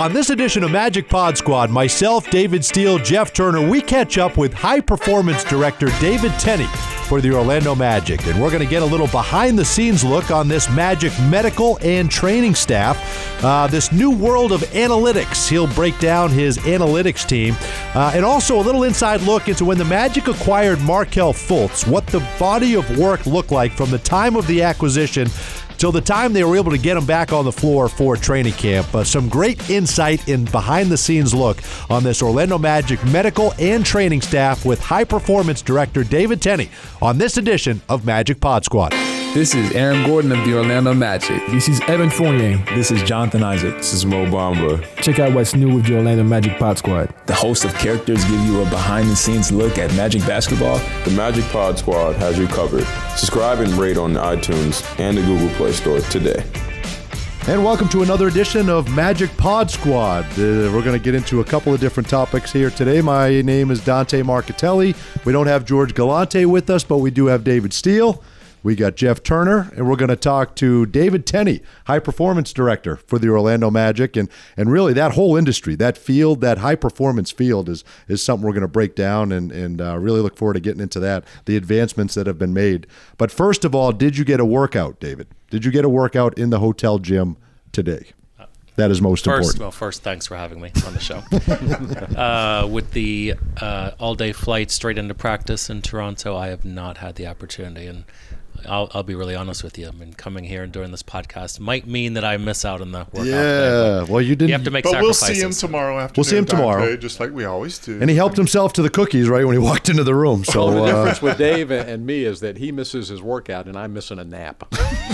On this edition of Magic Pod Squad, myself, David Steele, Jeff Turner, we catch up with high performance director David Tenney for the Orlando Magic. And we're going to get a little behind the scenes look on this Magic medical and training staff, uh, this new world of analytics. He'll break down his analytics team, uh, and also a little inside look into when the Magic acquired Markelle Fultz, what the body of work looked like from the time of the acquisition till the time they were able to get him back on the floor for training camp. Uh, some great insight and behind the scenes look on this Orlando Magic medical and training staff with high performance director David Tenney on this edition of Magic Pod Squad. This is Aaron Gordon of the Orlando Magic. This is Evan Fournier. This is Jonathan Isaac. This is Mo Bamba. Check out what's new with the Orlando Magic Pod Squad. The host of characters give you a behind the scenes look at Magic basketball. The Magic Pod Squad has you covered. Subscribe and rate on iTunes and the Google Play Store today. And welcome to another edition of Magic Pod Squad. Uh, we're going to get into a couple of different topics here today. My name is Dante Marchitelli. We don't have George Galante with us, but we do have David Steele. We got Jeff Turner, and we're going to talk to David Tenney, high performance director for the Orlando Magic, and and really that whole industry, that field, that high performance field is is something we're going to break down, and and uh, really look forward to getting into that, the advancements that have been made. But first of all, did you get a workout, David? Did you get a workout in the hotel gym today? That is most first, important. Well, first, thanks for having me on the show. uh, with the uh, all-day flight straight into practice in Toronto, I have not had the opportunity, and I'll, I'll be really honest with you. I mean, coming here and doing this podcast might mean that I miss out on the workout. Yeah, well, you didn't. You have to make but we'll see him tomorrow afternoon. We'll see him tomorrow. Dante, just like we always do. and he helped himself to the cookies right when he walked into the room. So Well, the uh, difference with Dave and me is that he misses his workout and I'm missing a nap.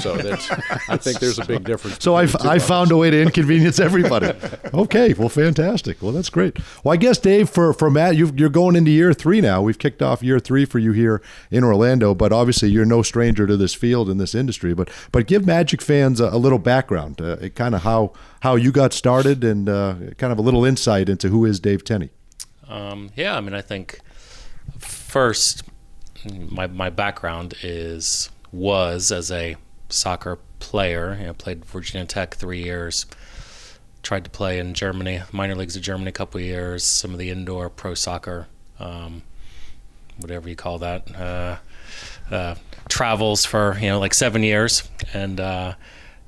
So that's, I think there's a big difference. So I, between I found a way to inconvenience everybody. okay, well, fantastic. Well, that's great. Well, I guess Dave, for for Matt, you you're going into year three now. We've kicked off year three for you here in Orlando, but obviously you're no stranger to this field and this industry. But but give Magic fans a, a little background, uh, kind of how how you got started, and uh, kind of a little insight into who is Dave Tenney. Um, yeah, I mean, I think first, my my background is was as a soccer player. You know, played Virginia Tech three years. Tried to play in Germany, minor leagues of Germany, a couple years. Some of the indoor pro soccer, um, whatever you call that, uh, uh, travels for you know like seven years, and uh,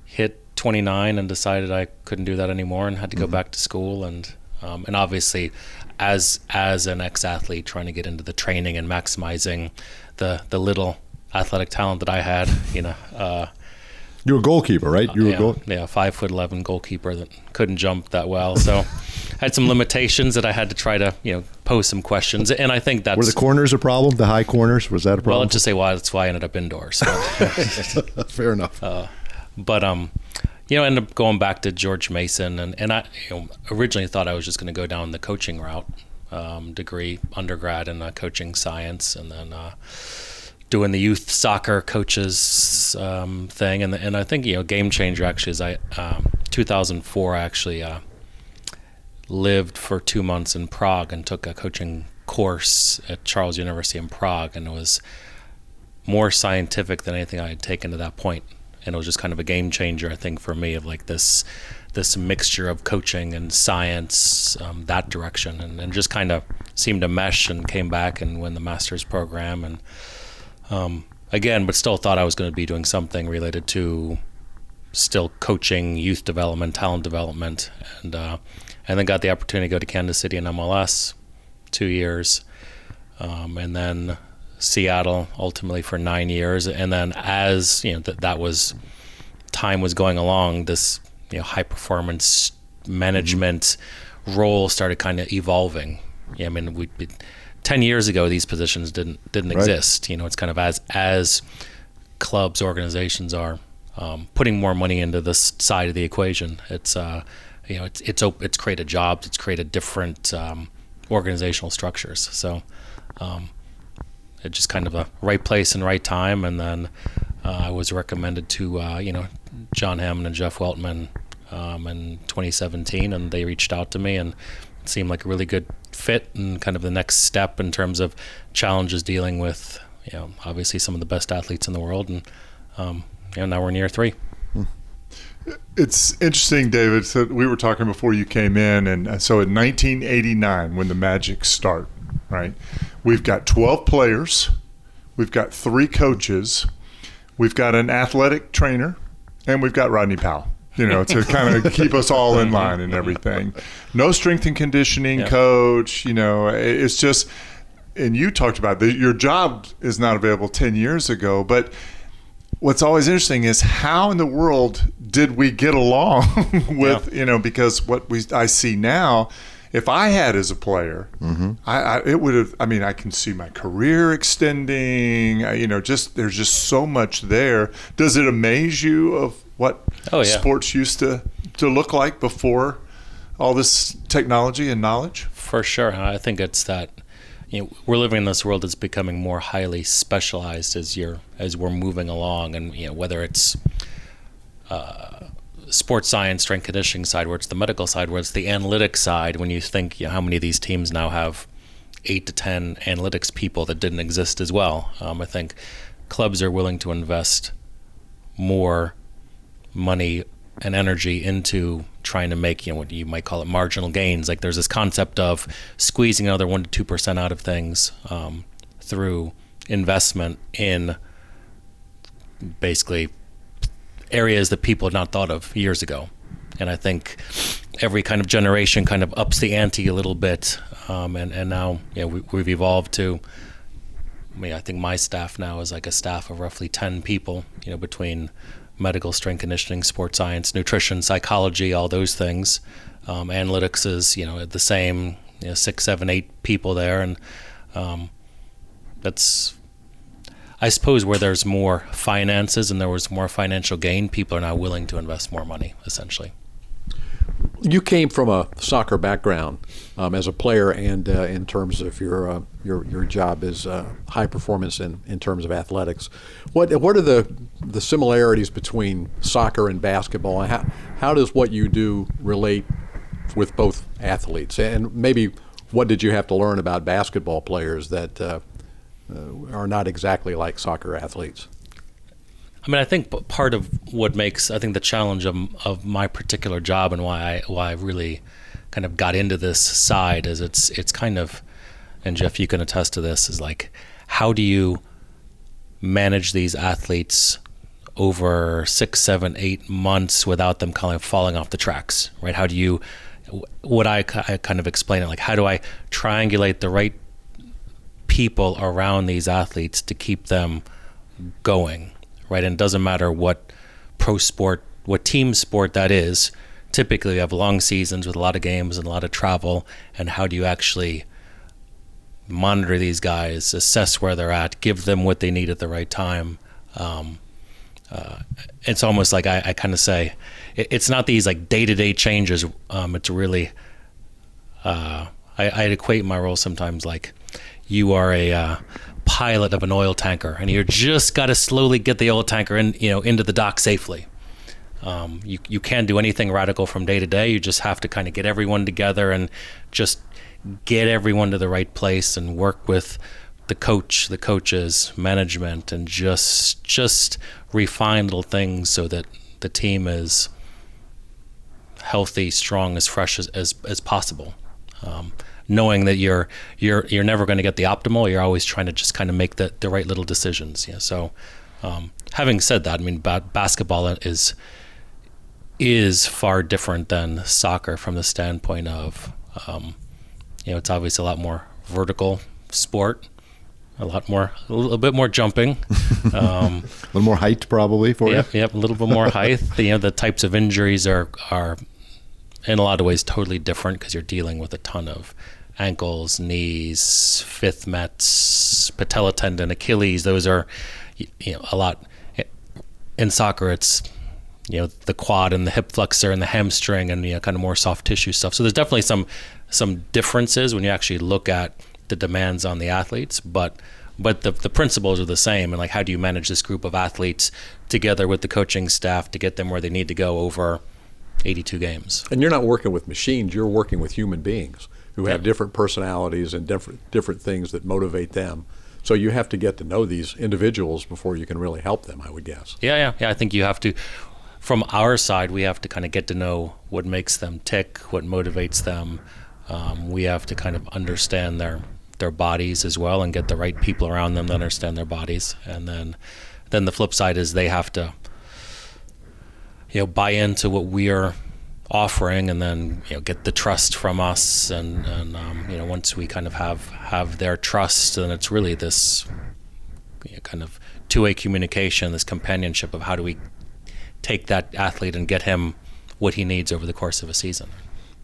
hit 29 and decided I couldn't do that anymore and had to go back to school and um, and obviously as as an ex-athlete trying to get into the training and maximizing the the little athletic talent that I had you know uh, You were a goalkeeper, right? You were yeah, a goal. yeah five foot 11 goalkeeper that couldn't jump that well so had some limitations that I had to try to you know pose some questions and I think that's Were the corners a problem? The high corners was that a well problem? let's just say why that's why I ended up indoors so. Fair enough. but um you know ended up going back to george mason and, and i you know, originally thought i was just going to go down the coaching route um, degree undergrad in uh, coaching science and then uh, doing the youth soccer coaches um, thing and, and i think you know game changer actually is i um, 2004 I actually uh, lived for two months in prague and took a coaching course at charles university in prague and it was more scientific than anything I had taken to that point. and it was just kind of a game changer, I think, for me of like this this mixture of coaching and science, um, that direction, and, and just kind of seemed to mesh and came back and win the master's program, and um, again, but still thought I was going to be doing something related to still coaching, youth development, talent development, and uh, and then got the opportunity to go to Kansas City and MLS two years, um, and then Seattle ultimately for nine years, and then as you know that that was time was going along, this you know high performance management role started kind of evolving. Yeah, I mean, we ten years ago these positions didn't didn't Right. exist. You know, it's kind of as as clubs organizations are um, putting more money into this side of the equation. It's uh, you know it's it's op- it's created jobs, it's created different um, organizational structures. So. Um, it just kind of a right place and right time. And then uh, I was recommended to uh, you know John Hammond and Jeff Weltman um, in 2017, and they reached out to me and it seemed like a really good fit and kind of the next step in terms of challenges dealing with you know obviously some of the best athletes in the world, and um, you know now we're in year three. It's interesting, David. So we were talking before you came in, and uh, so in 1989, when the Magic start, right? We've got 12 players, we've got three coaches, we've got an athletic trainer, and we've got Rodney Powell. You know, to kind of keep us all in line and everything. No strength and conditioning Yeah. coach. You know, it's just. And you talked about the, your job is not available 10 years ago, but what's always interesting is how in the world did we get along with you know because what we I see now if I had as a player mm-hmm. I, I it would have I mean I can see my career extending I, you know just there's just so much there does it amaze you of what Oh, yeah. sports used to to look like before all this technology and knowledge For sure. I think it's that you know, we're living in this world that's becoming more highly specialized as you're as we're moving along, and you know whether it's uh, sports science, strength conditioning side, where it's the medical side, where it's the analytics side. When you think you know, how many of these teams now have eight to ten analytics people that didn't exist as well, um, I think clubs are willing to invest more money and energy into trying to make you know what you might call it marginal gains. Like there's this concept of squeezing another one to two percent out of things um, through investment in basically areas that people had not thought of years ago. And I think every kind of generation kind of ups the ante a little bit, um, and and now you know we, we've evolved to. I mean, I think my staff now is like a staff of roughly ten people. You know, between medical, strength conditioning, sports science, nutrition, psychology, all those things. Um, analytics is you know the same, you know, six, seven, eight people there, and um, that's I suppose where there's more finances and there was more financial gain, people are now willing to invest more money, essentially. You came from a soccer background um, as a player, and uh, in terms of your uh, your your job is uh, high performance in, in terms of athletics. What what are the the similarities between soccer and basketball? And how how does what you do relate with both athletes? And maybe what did you have to learn about basketball players that uh, uh, are not exactly like soccer athletes? I mean, I think part of what makes I think the challenge of, of my particular job and why I why I really kind of got into this side is it's it's kind of and Jeff, you can attest to this is like how do you manage these athletes over six, seven, eight months without them kind of falling off the tracks, right? How do you what I, I kind of explain it like how do I triangulate the right people around these athletes to keep them going, right? And it doesn't matter what pro sport, what team sport that is. Typically, you have long seasons with a lot of games and a lot of travel. And how do you actually monitor these guys, assess where they're at, give them what they need at the right time? Um, uh, it's almost like I, I kind of say, it, it's not these like day to day changes. Um, it's really, uh, I, I equate my role sometimes like you are a uh, pilot of an oil tanker, and you just got to slowly get the oil tanker in, you know, into the dock safely. Um, you you can't do anything radical from day to day. You just have to kind of get everyone together and just get everyone to the right place and work with the coach, the coaches, management, and just just refine little things so that the team is healthy, strong, as fresh as as, as possible. Um, knowing that you're you're you're never going to get the optimal, you're always trying to just kind of make the, the right little decisions. Yeah. So, um, having said that, I mean, ba- basketball is is far different than soccer from the standpoint of, um, you know, it's obviously a lot more vertical sport, a lot more, a little bit more jumping. Um, A little more height, probably, for Yep, yep, a little bit more height. You know, the types of injuries are are in a lot of ways totally different because you're dealing with a ton of ankles, knees, fifth mets, patella tendon, Achilles. Those are you know a lot. In soccer, it's you know the quad and the hip flexor and the hamstring and you know kind of more soft tissue stuff. So there's definitely some some differences when you actually look at the demands on the athletes, but but the the principles are the same. And like, how do you manage this group of athletes together with the coaching staff to get them where they need to go over 82 games? And you're not working with machines, you're working with human beings who have different personalities and different different things that motivate them. So you have to get to know these individuals before you can really help them, I would guess. Yeah, yeah, yeah. I think you have to. from our side, we have to kind of get to know what makes them tick, what motivates them. Um, we have to kind of understand their their bodies as well, and get the right people around them that understand their bodies. And then, then the flip side is they have to, you know, buy into what we are offering, and then you know get the trust from us. And and um, you know once we kind of have have their trust, then it's really this you know, kind of two-way communication, this companionship of how do we take that athlete and get him what he needs over the course of a season.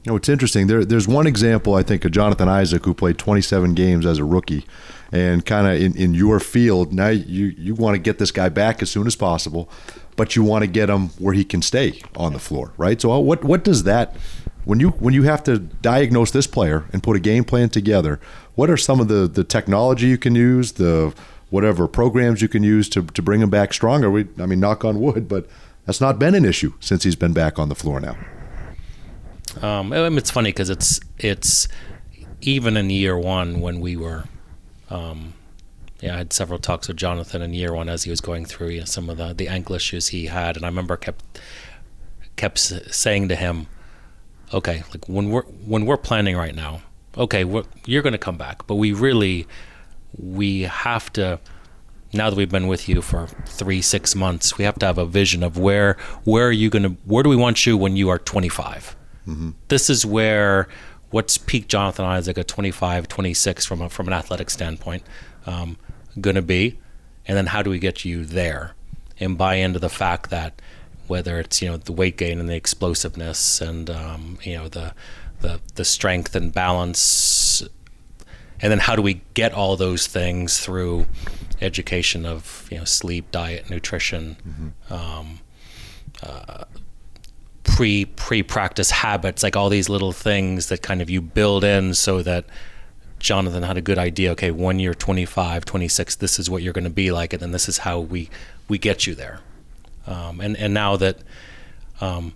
You know, it's interesting. There, there's one example, I think, of Jonathan Isaac, who played 27 games as a rookie. And kind of in, in your field, now you, you want to get this guy back as soon as possible, but you want to get him where he can stay on the floor, right? So, what, what does that, when you, when you have to diagnose this player and put a game plan together, what are some of the, the technology you can use, the whatever programs you can use to, to bring him back stronger? We, I mean, knock on wood, but that's not been an issue since he's been back on the floor now. Um, it's funny because it's it's even in year one when we were, um, yeah, I had several talks with Jonathan in year one as he was going through you know, some of the the ankle issues he had, and I remember kept kept saying to him, okay, like when we're when we're planning right now, okay, you're going to come back, but we really we have to now that we've been with you for three six months we have to have a vision of where where are you going to where do we want you when you are 25 mm-hmm. this is where what's peak jonathan isaac at 25 26 from a, from an athletic standpoint. Um, going to be and then how do we get you there and buy into the fact that whether it's you know the weight gain and the explosiveness and um, you know the the the strength and balance and then how do we get all those things through education of you know sleep, diet, nutrition, mm-hmm. um, uh, pre pre practice habits, like all these little things that kind of you build in so that Jonathan had a good idea. Okay, one year, 25, 26, this is what you're going to be like, and then this is how we we get you there. Um, and and now that um,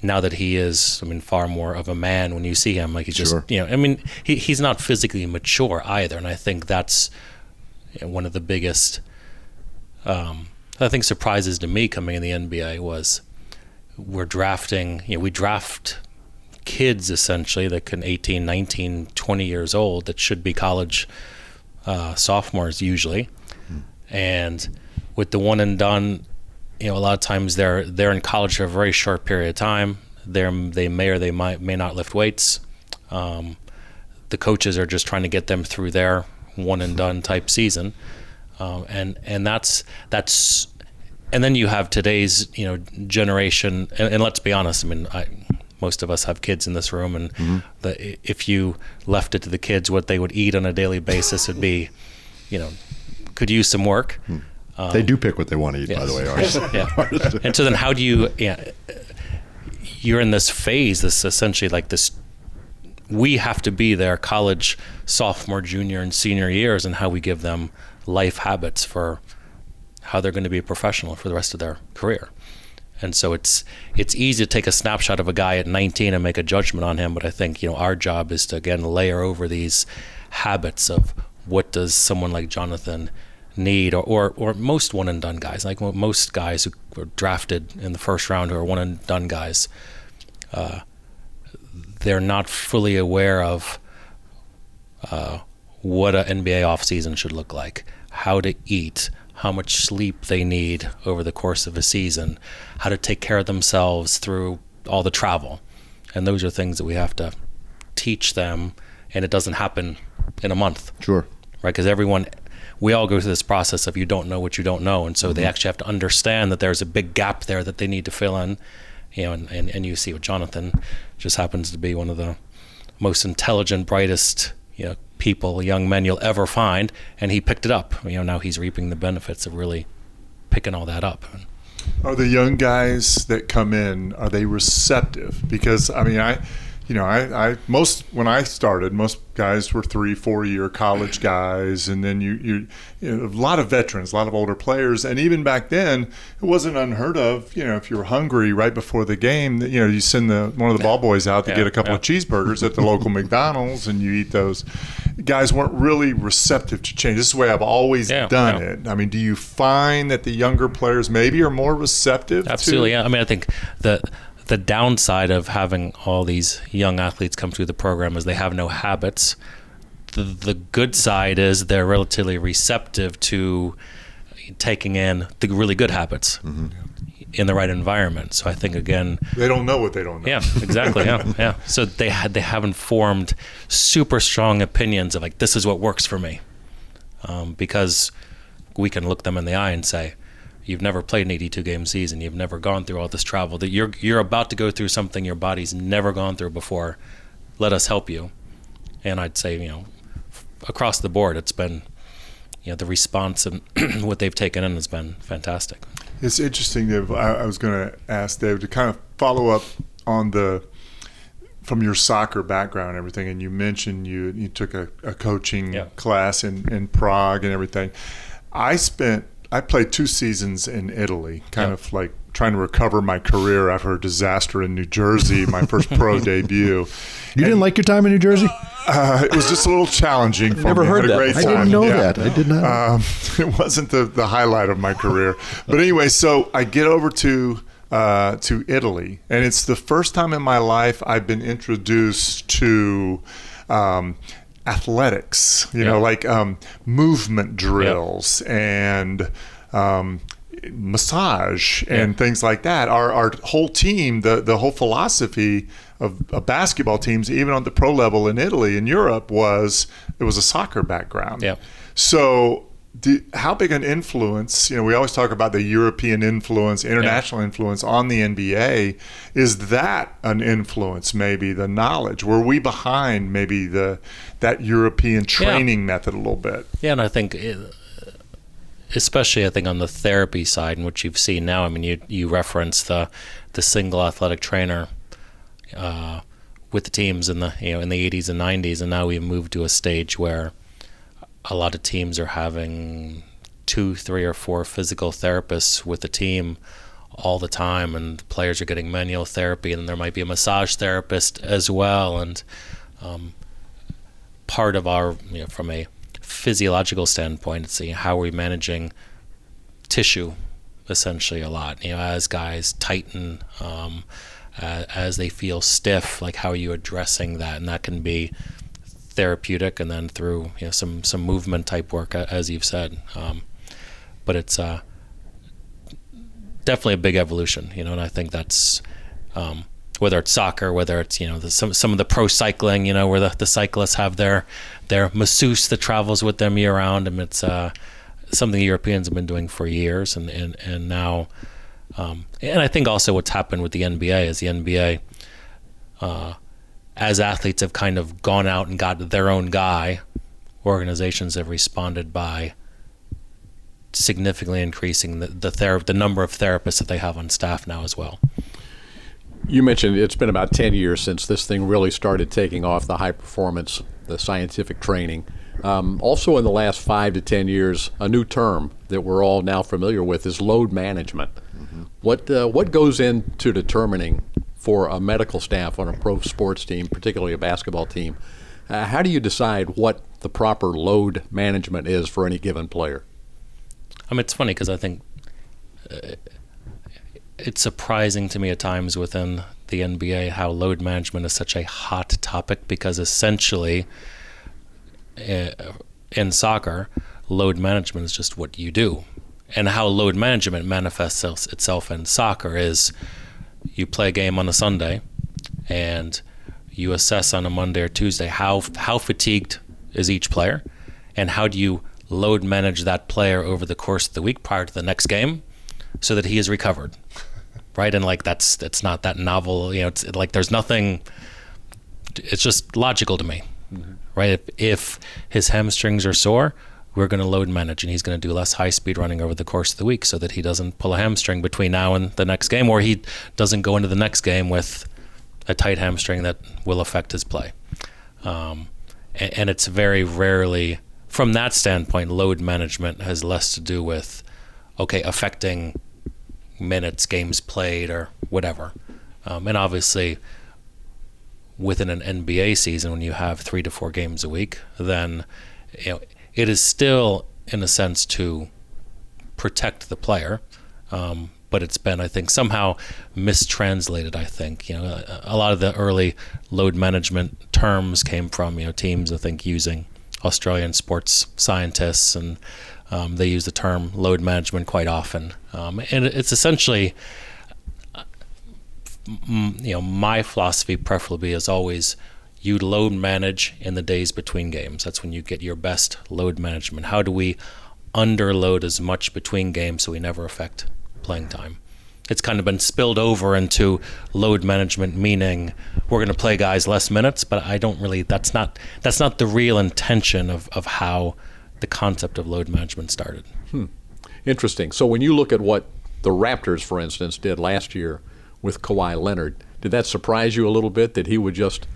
now that he is, I mean, far more of a man when you see him, like he's just, you know, I mean, he, he's not physically mature either, and I think that's one of the biggest, um, I think surprises to me coming in the NBA was we're drafting, you know, we draft kids essentially that can 18, 19, 20 years old that should be college uh, sophomores usually, and with the one and done you know, a lot of times they're they're in college for a very short period of time. They're they may or they might may not lift weights. Um, the coaches are just trying to get them through their one and done type season, um, and and that's that's and then you have today's you know generation. And, and let's be honest. I mean, I, most of us have kids in this room, and mm-hmm. the, if you left it to the kids, what they would eat on a daily basis would be, you know, could use some work. Mm. Um, they do pick what they want to eat, yes. by the way. Ours. yeah. and so then, how do you? Yeah, you're in this phase. This essentially like this. We have to be their college sophomore, junior, and senior years, and how we give them life habits for how they're going to be a professional for the rest of their career. And so it's it's easy to take a snapshot of a guy at 19 and make a judgment on him, but I think you know our job is to again layer over these habits of what does someone like Jonathan need, or, or, or most one and done guys, like most guys who were drafted in the first round who are one and done guys, uh, they're not fully aware of uh, what an NBA offseason should look like, how to eat, how much sleep they need over the course of a season, how to take care of themselves through all the travel. And those are things that we have to teach them, and it doesn't happen in a month. Sure. Right? Because everyone we all go through this process of you don't know what you don't know, and so mm-hmm. they actually have to understand that there's a big gap there that they need to fill in. You know, and, and, and you see what Jonathan just happens to be one of the most intelligent, brightest, you know, people, young men you'll ever find, and he picked it up. You know, now he's reaping the benefits of really picking all that up. Are the young guys that come in are they receptive? Because I mean, I you know, I, I most when I started, most guys were three, four year college guys, and then you, you, you know, a lot of veterans, a lot of older players, and even back then, it wasn't unheard of. You know, if you were hungry right before the game, you know, you send the one of the ball boys out to yeah, get a couple yeah. of cheeseburgers at the local McDonald's, and you eat those. guys weren't really receptive to change. This is the way I've always Yeah, done it. I mean, do you find that the younger players maybe are more receptive? Absolutely. To. I mean, I think the the downside of having all these young athletes come through the program is they have no habits. The, the good side is they're relatively receptive to taking in the really good habits in the right environment. So I think again, They don't know what they don't know. yeah, exactly. Yeah, yeah. So they had they haven't formed super strong opinions of like this is what works for me, um, because we can look them in the eye and say, you've never played an 82 game season, you've never gone through all this travel, that you're you're about to go through something your body's never gone through before. Let us help you. And I'd say you know, across the board, it's been. You know the response and what they've taken in has been fantastic. It's interesting, Dave. I, I was going to ask Dave to kind of follow up on the from your soccer background and everything, and you mentioned you you took a, a coaching Yeah. class in, in Prague and everything. I spent I played two seasons in Italy, kind Yeah. of like trying to recover my career after a disaster in New Jersey, my first pro debut. You didn't like your time in New Jersey? Uh, it was just a little challenging for Never me. heard Had that. great I I didn't know Yeah. that. I did not. Um, it wasn't the, the highlight of my career. But anyway, so I get over to uh, to Italy, and it's the first time in my life I've been introduced to um, athletics. You know, like um, movement drills and. Um, massage and things like that our, our whole team the, the whole philosophy of, of basketball teams even on the pro level in italy and europe was it was a soccer background Yeah. so, do, how big an influence? You know, we always talk about the European influence, international influence on the NBA. Is that an influence? Maybe the knowledge. Were we behind? Maybe the that European training method a little bit. Yeah, and I think, it, especially I think on the therapy side, and what you've seen now. I mean, you you referenced the the single athletic trainer uh, with the teams in the you know in the 80s and 90s, and now we've moved to a stage where a lot of teams are having two, three, or four physical therapists with the team all the time, and players are getting manual therapy, and there might be a massage therapist as well, and um, part of our you know, from a physiological standpoint, it's you know, how are we managing tissue essentially a lot. You know, as guys tighten, um, uh, as they feel stiff, like how are you addressing that? And that can be therapeutic, and then through you know some some movement type work, as you've said. Um, but it's uh, definitely a big evolution, you know, and I think that's. Um, whether it's soccer, whether it's you know the, some some of the pro cycling, you know, where the, the cyclists have their their masseuse that travels with them year round, and it's uh, something Europeans have been doing for years, and and and now, um, and I think also what's happened with the NBA is the NBA, uh, as athletes have kind of gone out and got their own guy, organizations have responded by significantly increasing the the, thera- the number of therapists that they have on staff now as well. You mentioned it's been about 10 years since this thing really started taking off the high performance, the scientific training. Um, also, in the last five to 10 years, a new term that we're all now familiar with is load management. What, uh, what goes into determining for a medical staff on a pro sports team, particularly a basketball team, uh, how do you decide what the proper load management is for any given player? I mean, it's funny because I think uh, it's surprising to me at times within the NBA how load management is such a hot topic because essentially uh, in soccer, load management is just what you do. And how load management manifests itself in soccer is you play a game on a Sunday and you assess on a Monday or Tuesday how how fatigued is each player and how do you load manage that player over the course of the week prior to the next game so that he is recovered right? And like that's it's not that novel you know it's like there's nothing it's just logical to me mm-hmm. right? If, if his hamstrings are sore we're going to load manage and he's going to do less high speed running over the course of the week so that he doesn't pull a hamstring between now and the next game or he doesn't go into the next game with a tight hamstring that will affect his play. Um, and, and it's very rarely from that standpoint load management has less to do with okay affecting minutes games played or whatever. Um, and obviously within an NBA season when you have three to four games a week, then you know it is still in a sense to protect the player. Um, but it's been, I think, somehow mistranslated. I think you know a, a, lot of the early load management terms came from you know teams I think using Australian sports scientists and um, they use the term load management quite often, um, and it's essentially, you know, my philosophy preferably is always you load manage in the days between games. That's when you get your best load management. How do we underload as much between games so we never affect playing time? It's kind of been spilled over into load management, meaning we're going to play guys less minutes, but I don't really. That's not that's not the real intention of of how the concept of load management started. Hmm. Interesting. So when you look at what the Raptors, for instance, did last year with Kawhi Leonard, did that surprise you a little bit that he would just,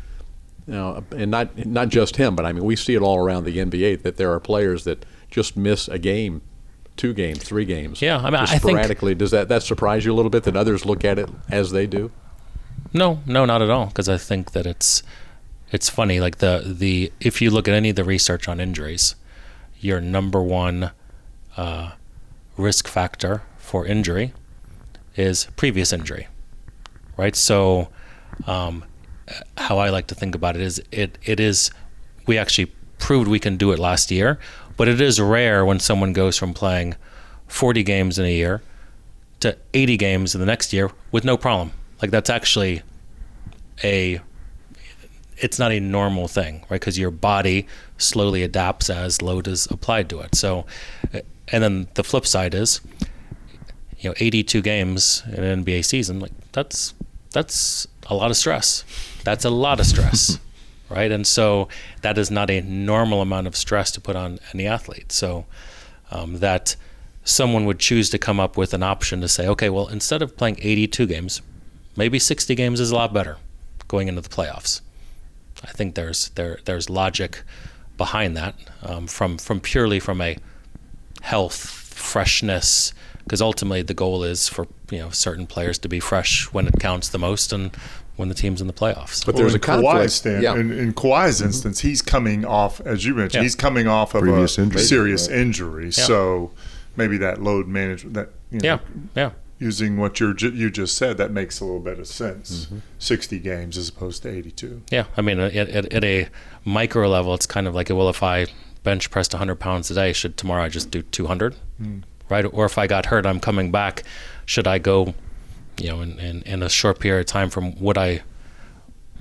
you know, and not not just him, but I mean we see it all around the NBA that there are players that just miss a game, two games, three games. Yeah, I mean, I sporadically. Think, Does that that surprise you a little bit that others look at it as they do? No, no, not at all. Because I think that it's it's funny. Like the the if you look at any of the research on injuries your number one uh, risk factor for injury is previous injury, right? So, um, how I like to think about it is it it is we actually proved we can do it last year, but it is rare when someone goes from playing 40 games in a year to 80 games in the next year with no problem. Like that's actually a it's not a normal thing, right? Because your body slowly adapts as load is applied to it. So, and then the flip side is, you know, 82 games in an NBA season, like that's that's a lot of stress. That's a lot of stress, right? And so that is not a normal amount of stress to put on any athlete. So um, that someone would choose to come up with an option to say, okay, well, instead of playing 82 games, maybe 60 games is a lot better going into the playoffs I think there's there there's logic behind that um, from from purely from a health freshness because ultimately the goal is for you know certain players to be fresh when it counts the most and when the team's in the playoffs. But there's a conflict. Stand, yeah. in, in Kawhi's mm-hmm. instance, he's coming off, as you mentioned, yeah. he's coming off of Previous a injury. serious right. injury. Yeah. So maybe that load management, that you know, yeah, yeah, using what you you just said, that makes a little bit of sense. Mm-hmm. Sixty games as opposed to eighty-two. Yeah, I mean, at, at, at, a micro level, it's kind of like, well, if I bench pressed hundred pounds a day, should tomorrow I just do two hundred, mm. Right? Or if I got hurt, I'm coming back, should I go, you know, in, in, in a short period of time from what I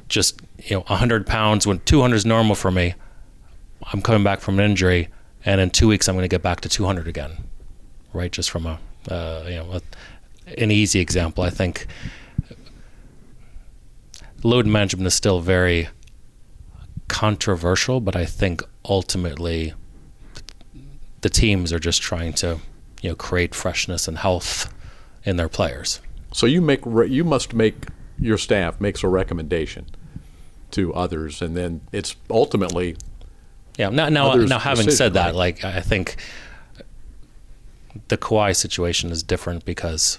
just you know hundred pounds when two hundred is normal for me, I'm coming back from an injury, and in two weeks I'm going to get back to two hundred again, right? Just from a uh, you know, a, an easy example. I think load management is still very controversial, but I think ultimately the teams are just trying to you know create freshness and health in their players. So you make you must make your staff makes a recommendation to others, and then it's ultimately yeah. Now now, now having decision, said right? that, like I think the Kawhi situation is different because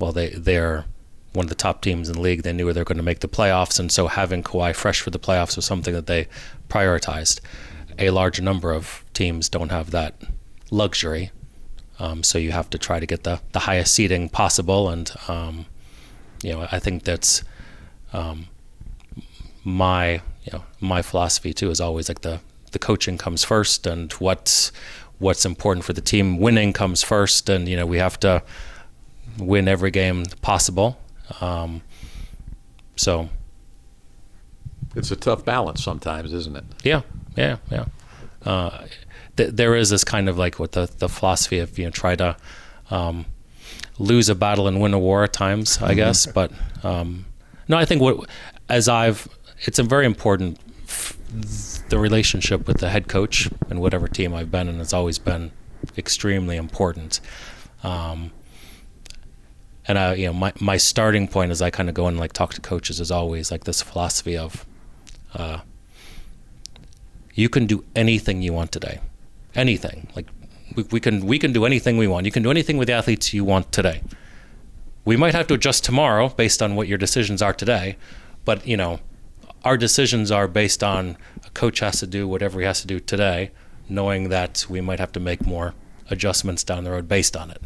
well, they they're one of the top teams in the league. They knew they were going to make the playoffs, and so having Kawhi fresh for the playoffs was something that they prioritized. A large number of teams don't have that luxury, um, so you have to try to get the the highest seeding possible. And um, you know, I think that's um, my you know my philosophy too. Is always like the the coaching comes first, and what's what's important for the team. Winning comes first, and you know we have to win every game possible. Um, so it's a tough balance sometimes, isn't it? Yeah, yeah, yeah. Uh, th- there is this kind of like with the, the philosophy of you know try to um, lose a battle and win a war at times, I mm-hmm. guess. But um, no, I think what as I've it's a very important f- the relationship with the head coach and whatever team I've been in has always been extremely important. Um, and I, you know, my, my starting point as I kind of go and like talk to coaches is always like this philosophy of, uh, you can do anything you want today, anything. Like we, we can we can do anything we want. You can do anything with the athletes you want today. We might have to adjust tomorrow based on what your decisions are today, but you know, our decisions are based on a coach has to do whatever he has to do today, knowing that we might have to make more adjustments down the road based on it.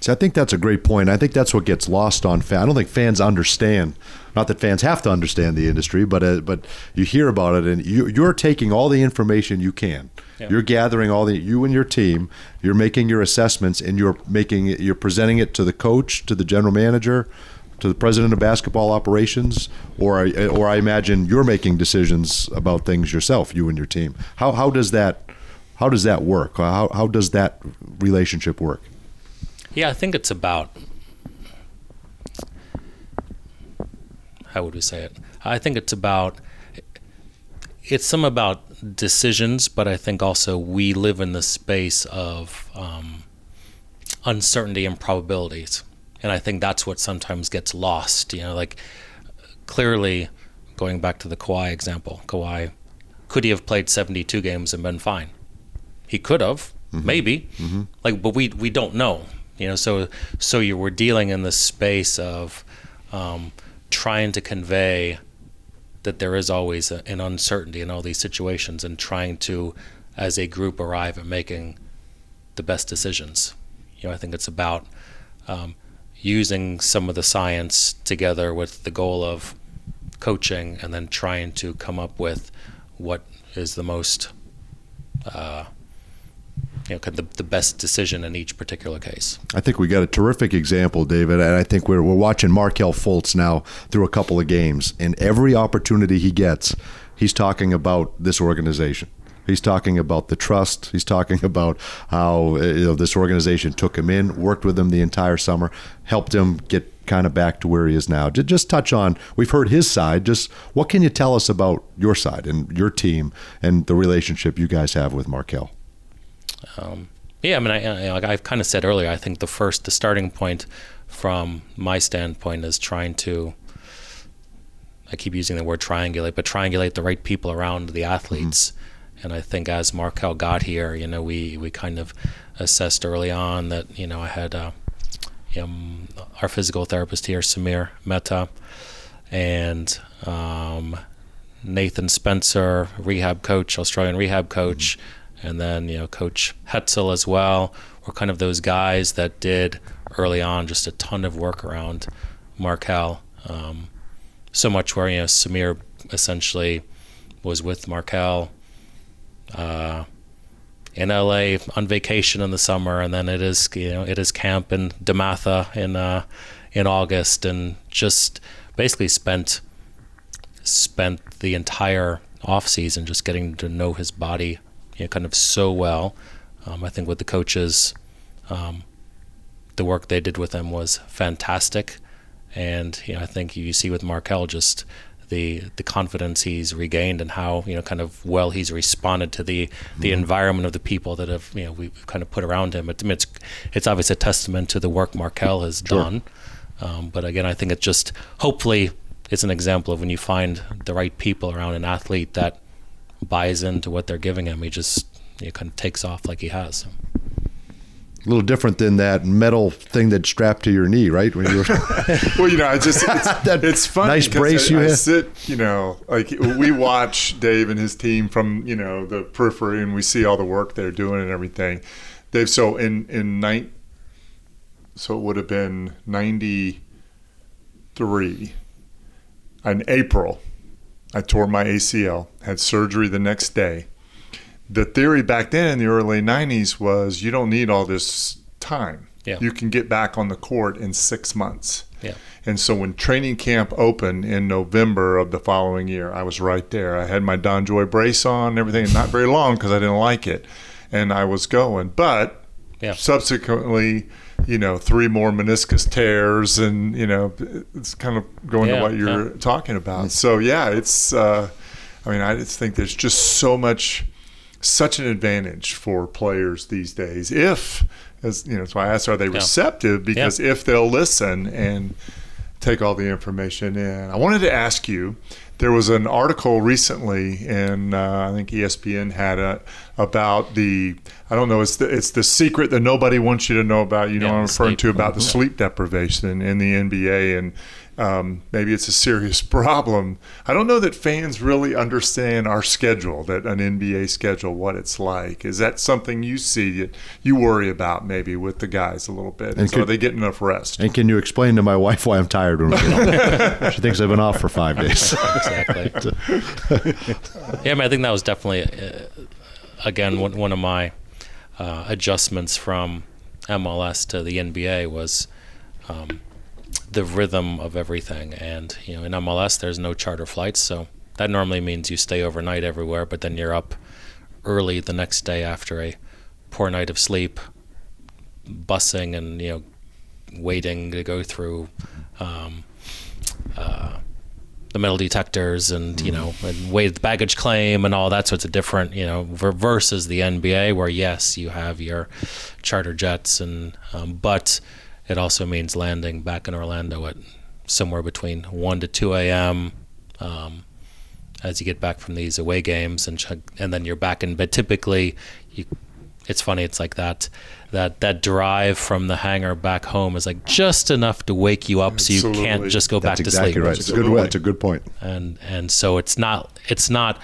See, I think that's a great point. I think that's what gets lost on fans. I don't think fans understand. Not that fans have to understand the industry, but uh, but you hear about it, and you, you're taking all the information you can. Yeah. You're gathering all the you and your team. You're making your assessments, and you're making you're presenting it to the coach, to the general manager, to the president of basketball operations, or I, or I imagine you're making decisions about things yourself, you and your team. How how does that how does that work? How how does that relationship work? Yeah, I think it's about how would we say it? I think it's about it's some about decisions, but I think also we live in the space of um, uncertainty and probabilities, and I think that's what sometimes gets lost. You know, like clearly going back to the Kawhi example, Kawhi could he have played 72 games and been fine? He could have, maybe. Like, but we we don't know. You know, so so you were dealing in the space of um, trying to convey that there is always a, an uncertainty in all these situations, and trying to, as a group, arrive at making the best decisions. You know, I think it's about um, using some of the science together with the goal of coaching, and then trying to come up with what is the most, uh, you know, kind of the, the best decision in each particular case. I think we got a terrific example, David, and I think we're, we're watching Markelle Fultz now through a couple of games, and every opportunity he gets, he's talking about this organization. He's talking about the trust. He's talking about how uh, you know this organization took him in, worked with him the entire summer, helped him get kind of back to where he is now. Just touch on. We've heard his side. Just what can you tell us about your side and your team and the relationship you guys have with Markelle? Um, yeah, I mean, I, I, like I've kind of said earlier, I think the first, the starting point from my standpoint is trying to, I keep using the word triangulate, but triangulate the right people around the athletes. And I think as Markelle got here, you know, we, we kind of assessed early on that, you know, I had uh, know, our physical therapist here, Samir Mehta, and um, Nathan Spencer, rehab coach, Australian rehab coach, and then you know Coach Hetzel as well. Were kind of those guys that did early on just a ton of work around Markelle. Um, so much where you know Samir essentially was with Markelle uh, in LA on vacation in the summer, and then it is you know it is camp in DeMatha in uh, in August, and just basically spent spent the entire off season just getting to know his body, you know, kind of so well. Um, I think with the coaches, um, the work they did with him was fantastic, and you know I think you see with Markelle just the the confidence he's regained and how you know kind of well he's responded to the the environment of the people that have you know we've kind of put around him. It, it's it's obviously a testament to the work Markelle has done. Um, but again, I think it just hopefully it's an example of when you find the right people around an athlete that buys into what they're giving him, he just you know, kind of takes off like he has. A little different than that metal thing that's strapped to your knee, right? When you were well, you know, I just it's, That it's funny. nice 'cause brace I, you I have. sit, you know, like we watch Dave and his team from you know the periphery, and we see all the work they're doing and everything. Dave, so in in night, so it would have been ninety three. In April, I tore my ACL, had surgery the next day. The theory back then in the early 90s was you don't need all this time. Yeah. You can get back on the court in six months. Yeah. And so when training camp opened in November of the following year, I was right there. I had my DonJoy brace on and everything, not very long because I didn't like it. And I was going. But Yeah. subsequently, you know, three more meniscus tears, and, you know, it's kind of going Yeah, to what you're yeah. talking about. So, yeah, it's, uh, I mean, I just think there's just so much, such an advantage for players these days. If, as you know, that's why I asked, are they receptive? Because if they'll listen and take all the information in, I wanted to ask you there was an article recently, and uh, I think ESPN had a about the I don't know it's the it's the secret that nobody wants you to know about. You know, Yeah, what I'm referring sleep. to about the sleep deprivation in the NBA, and um, maybe it's a serious problem. I don't know that fans really understand our schedule, that an NBA schedule, what it's like. Is that something you see that you worry about maybe with the guys a little bit? And so could- are they get enough rest? And can you explain to my wife why I'm tired when we get home? she thinks I've been off for five days. exactly. yeah, I mean, I think that was definitely, uh, again, one, one of my uh, adjustments from MLS to the NBA was um, the rhythm of everything. And you know, in MLS, there's no charter flights, so that normally means you stay overnight everywhere, but then you're up early the next day after a poor night of sleep, busing and you know, waiting to go through. Um, uh, the metal detectors and you know and weight the baggage claim and all that sorts of different you know versus the NBA where yes you have your charter jets and um, but it also means landing back in Orlando at somewhere between 1 to 2 a.m. Um, as you get back from these away games and ch- and then you're back in bed typically you it's funny it's like that that that drive from the hangar back home is like just enough to wake you up so you can't just go That's back exactly to sleep right. It's a good. It's a good point. and and so it's not it's not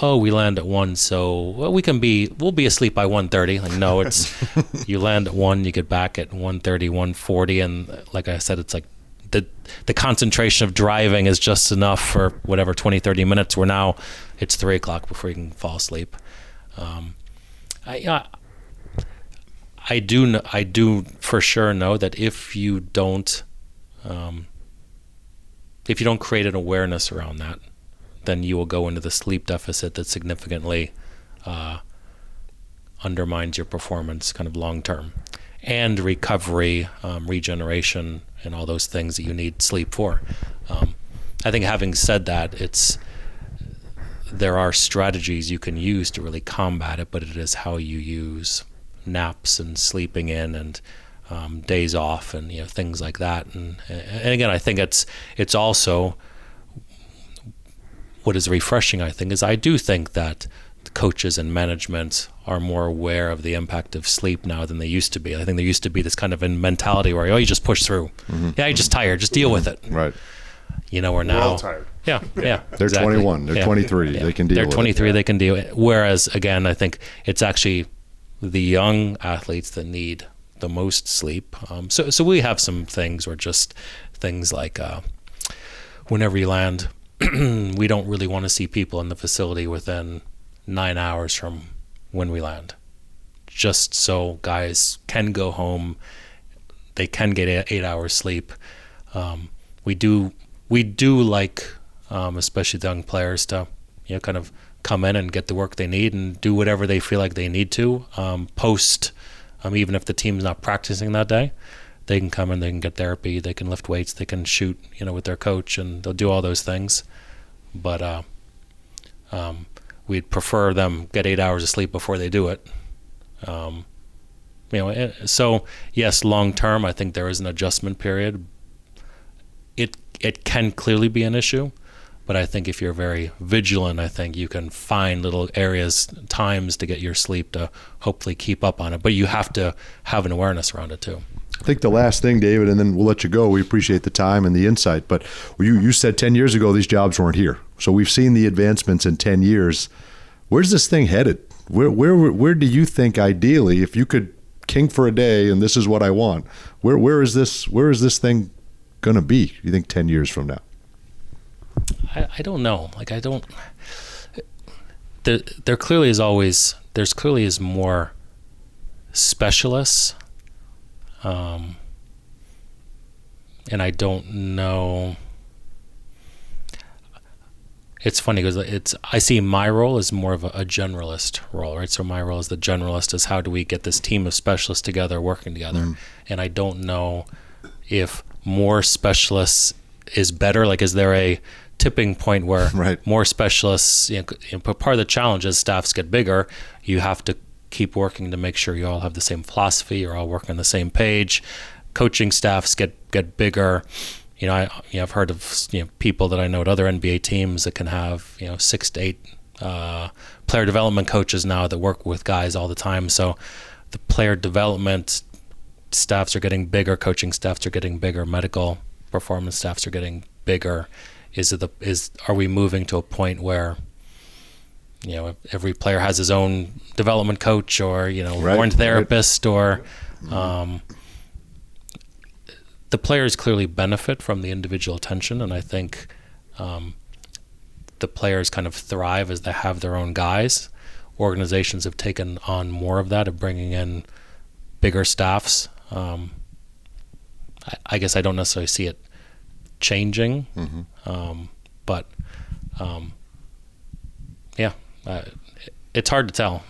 oh we land at one so well, we can be we'll be asleep by 1.30 like no it's you land at one you get back at 1.30 1.40 and like i said it's like the the concentration of driving is just enough for whatever 20 30 minutes where now it's three o'clock before you can fall asleep um, I, I do I do for sure know that if you don't um, if you don't create an awareness around that, then you will go into the sleep deficit that significantly uh, undermines your performance kind of long term and recovery, um, regeneration, and all those things that you need sleep for. Um, I think having said that, it's there are strategies you can use to really combat it, but it is how you use naps and sleeping in and um, days off and you know things like that. And and again, I think it's it's also what is refreshing. I think is I do think that coaches and management are more aware of the impact of sleep now than they used to be. I think there used to be this kind of a mentality where oh you just push through, yeah you're just tired, just deal with it. Right. You know, we're We're now all tired. yeah, yeah. They're exactly. 21, they're 23, they can deal They're with it. 23, they can deal it. Whereas, again, I think it's actually the young athletes that need the most sleep. Um, so, so we have some things where just things like uh, whenever you land, we don't really want to see people in the facility within nine hours from when we land, just so guys can go home, they can get eight, eight hours sleep. Um, we do we do like, um, especially the young players, to you know kind of come in and get the work they need and do whatever they feel like they need to um, post. Um, even if the team's not practicing that day, they can come in, they can get therapy, they can lift weights, they can shoot, you know, with their coach, and they'll do all those things. But uh, um, we'd prefer them get eight hours of sleep before they do it. Um, you know, eh, so yes, long term, I think there is an adjustment period. It it can clearly be an issue, but I think if you're very vigilant, I think you can find little areas, times to get your sleep to hopefully keep up on it. But you have to have an awareness around it too. I think the last thing, David, and then we'll let you go. We appreciate the time and the insight. But you, you said 10 years ago these jobs weren't here. So we've seen the advancements in 10 years. Where's this thing headed? Where, where, where do you think ideally, if you could king for a day and this is what I want, where, where is this, where is this thing going to be, you think, 10 years from now? I, I don't know. Like I don't. There, there clearly is always there's clearly is more specialists, um, and I don't know. It's funny because it's I see my role as more of a, a generalist role, right? So my role as the generalist is how do we get this team of specialists together working together, and I don't know if more specialists is better. Like, is there a tipping point where Right. more specialists? You know, you know, but part of the challenge is staffs get bigger. You have to keep working to make sure you all have the same philosophy. You're all working on the same page. Coaching staffs get get bigger. you know, I you know, I've heard of you know people that I know at other NBA teams that can have you know six to eight uh, player development coaches now that work with guys all the time. So the player development staffs are getting bigger, coaching staffs are getting bigger, medical performance staffs are getting bigger. Is it the is are we moving to a point where you know every player has his own development coach or you know Right, born right. therapist or um, the players clearly benefit from the individual attention, and I think um, the players kind of thrive as they have their own guys. Organizations have taken on more of that of bringing in bigger staffs. Um, I, I guess I don't necessarily see it changing, um, but um, yeah, uh, it- it's hard to tell.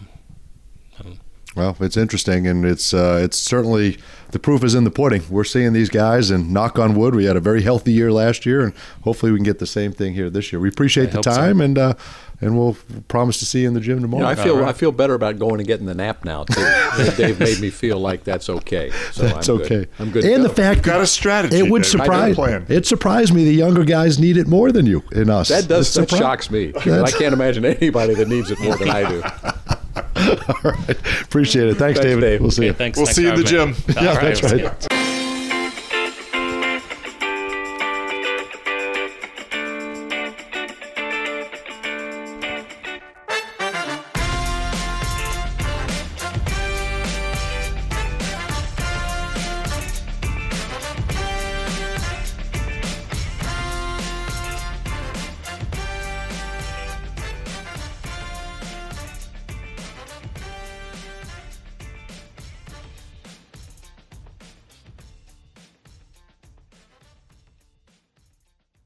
Well, it's interesting, and it's uh, it's certainly the proof is in the pudding. We're seeing these guys, and knock on wood, we had a very healthy year last year, and hopefully we can get the same thing here this year. We appreciate I the hope so. time, and uh, and we'll promise to see you in the gym You tomorrow. know, I feel I feel better about going and getting the nap now too. Dave made me feel like that's okay. So That's I'm good. okay. I'm good. to And the go. fact Got a strategy, It would Dave. surprise. Plan. It surprised me the younger guys need it more than you in us. that does It that surpri- shocks me. I can't imagine anybody that needs it more than I do. All right. Appreciate it. Thanks, Thanks, David. Dave. We'll see Okay, you. thanks. We'll see you in the gym. All Yeah, that's right. you.